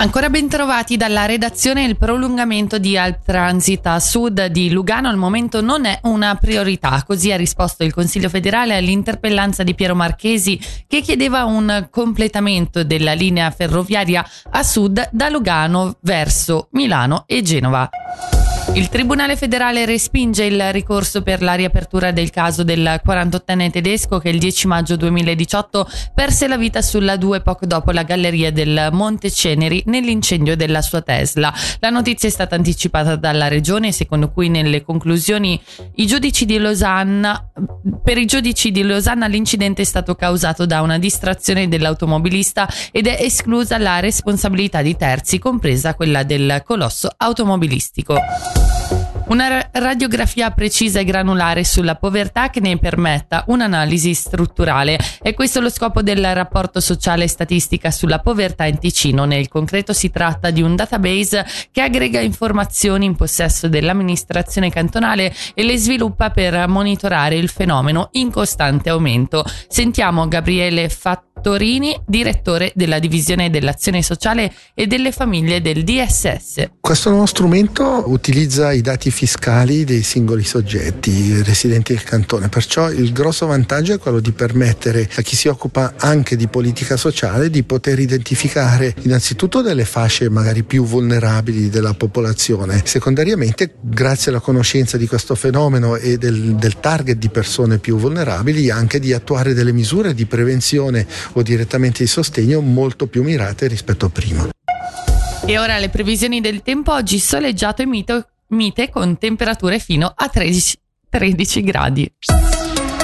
Ancora ben trovati dalla redazione il prolungamento di Alp Transit a sud di Lugano al momento non è una priorità, così ha risposto il Consiglio federale all'interpellanza di Piero Marchesi che chiedeva un completamento della linea ferroviaria a sud da Lugano verso Milano e Genova. Il Tribunale federale respinge il ricorso per la riapertura del caso del 48enne tedesco che il 10 maggio 2018 perse la vita sulla 2 poco dopo la galleria del Monte Ceneri nell'incendio della sua Tesla. La notizia è stata anticipata dalla regione secondo cui nelle conclusioni i giudici di Losanna per i giudici di Losanna l'incidente è stato causato da una distrazione dell'automobilista ed è esclusa la responsabilità di terzi, compresa quella del colosso automobilistico. Una radiografia precisa e granulare sulla povertà che ne permetta un'analisi strutturale. È questo lo scopo del rapporto sociale e statistica sulla povertà in Ticino. Nel concreto si tratta di un database che aggrega informazioni in possesso dell'amministrazione cantonale e le sviluppa per monitorare il fenomeno in costante aumento. Sentiamo Gabriele Fattori Torini, direttore della divisione dell'azione sociale e delle famiglie del DSS. Questo nuovo strumento utilizza i dati fiscali dei singoli soggetti residenti del cantone, perciò il grosso vantaggio è quello di permettere a chi si occupa anche di politica sociale di poter identificare innanzitutto delle fasce magari più vulnerabili della popolazione, secondariamente grazie alla conoscenza di questo fenomeno e del, del target di persone più vulnerabili anche di attuare delle misure di prevenzione o direttamente di sostegno molto più mirate rispetto a prima. E ora le previsioni del tempo oggi soleggiato e mite con temperature fino a 13, 13 gradi.